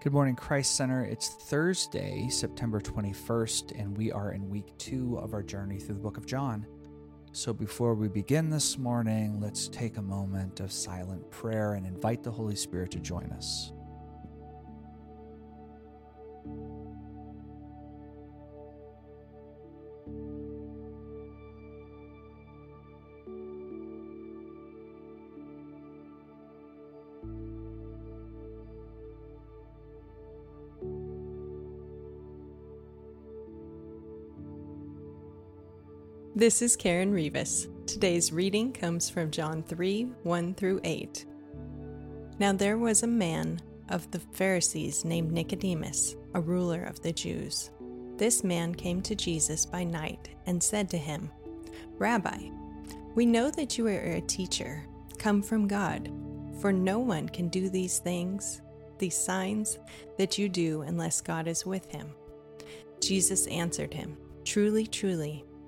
Good morning, Christ Center. It's Thursday, September 21st, and we are in week two of our journey through the book of John. So before we begin this morning, let's take a moment of silent prayer and invite the Holy Spirit to join us. This is Karen Rivas. Today's reading comes from John 3 1 through 8. Now there was a man of the Pharisees named Nicodemus, a ruler of the Jews. This man came to Jesus by night and said to him, Rabbi, we know that you are a teacher, come from God, for no one can do these things, these signs that you do, unless God is with him. Jesus answered him, Truly, truly,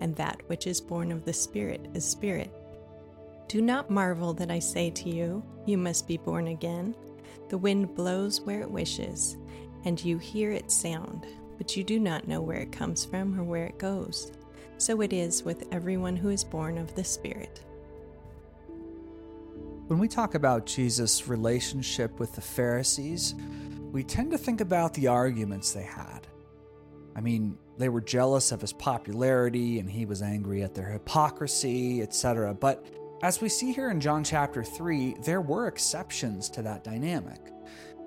and that which is born of the Spirit is spirit. Do not marvel that I say to you, You must be born again. The wind blows where it wishes, and you hear its sound, but you do not know where it comes from or where it goes. So it is with everyone who is born of the Spirit. When we talk about Jesus' relationship with the Pharisees, we tend to think about the arguments they had. I mean, they were jealous of his popularity and he was angry at their hypocrisy, etc. But as we see here in John chapter 3, there were exceptions to that dynamic.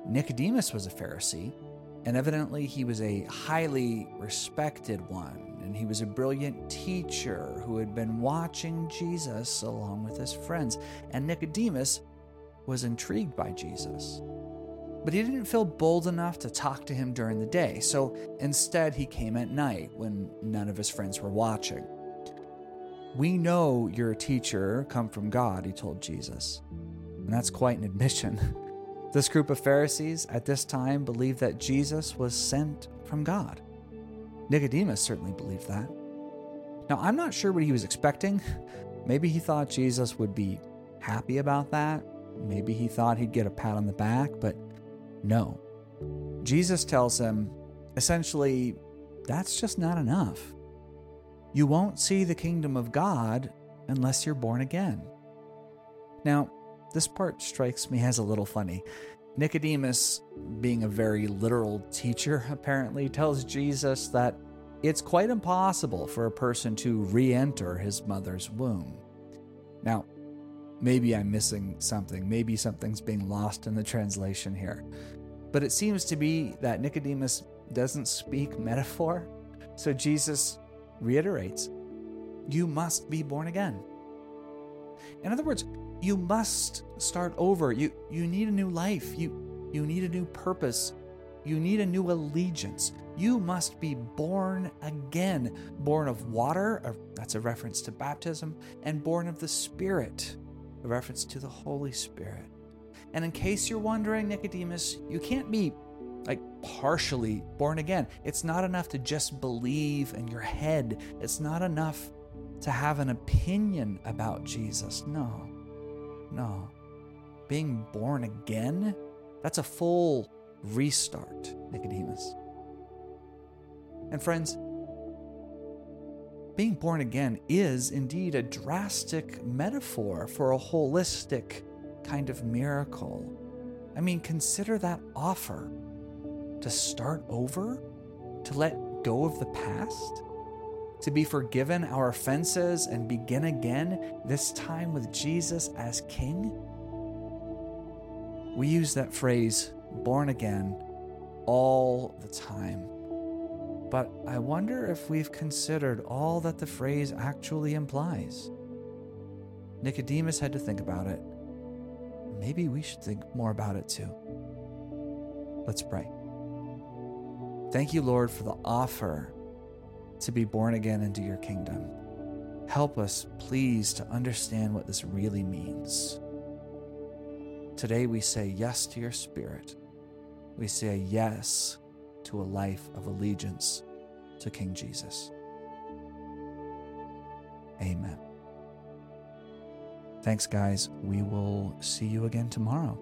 Nicodemus was a Pharisee, and evidently he was a highly respected one, and he was a brilliant teacher who had been watching Jesus along with his friends. And Nicodemus was intrigued by Jesus but he didn't feel bold enough to talk to him during the day, so instead he came at night when none of his friends were watching. We know you're a teacher come from God, he told Jesus. And that's quite an admission. This group of Pharisees at this time believed that Jesus was sent from God. Nicodemus certainly believed that. Now, I'm not sure what he was expecting. Maybe he thought Jesus would be happy about that. Maybe he thought he'd get a pat on the back, but no. Jesus tells him, essentially, that's just not enough. You won't see the kingdom of God unless you're born again. Now, this part strikes me as a little funny. Nicodemus, being a very literal teacher, apparently tells Jesus that it's quite impossible for a person to re enter his mother's womb. Now, maybe I'm missing something. Maybe something's being lost in the translation here. But it seems to be that Nicodemus doesn't speak metaphor. So Jesus reiterates you must be born again. In other words, you must start over. You, you need a new life. You, you need a new purpose. You need a new allegiance. You must be born again. Born of water, that's a reference to baptism, and born of the Spirit, a reference to the Holy Spirit. And in case you're wondering, Nicodemus, you can't be like partially born again. It's not enough to just believe in your head, it's not enough to have an opinion about Jesus. No, no. Being born again, that's a full restart, Nicodemus. And friends, being born again is indeed a drastic metaphor for a holistic kind of miracle. I mean, consider that offer to start over, to let go of the past, to be forgiven our offenses and begin again, this time with Jesus as King. We use that phrase, born again, all the time. But I wonder if we've considered all that the phrase actually implies. Nicodemus had to think about it. Maybe we should think more about it too. Let's pray. Thank you, Lord, for the offer to be born again into your kingdom. Help us, please, to understand what this really means. Today we say yes to your spirit. We say yes to a life of allegiance to King Jesus. Amen. Thanks, guys. We will see you again tomorrow.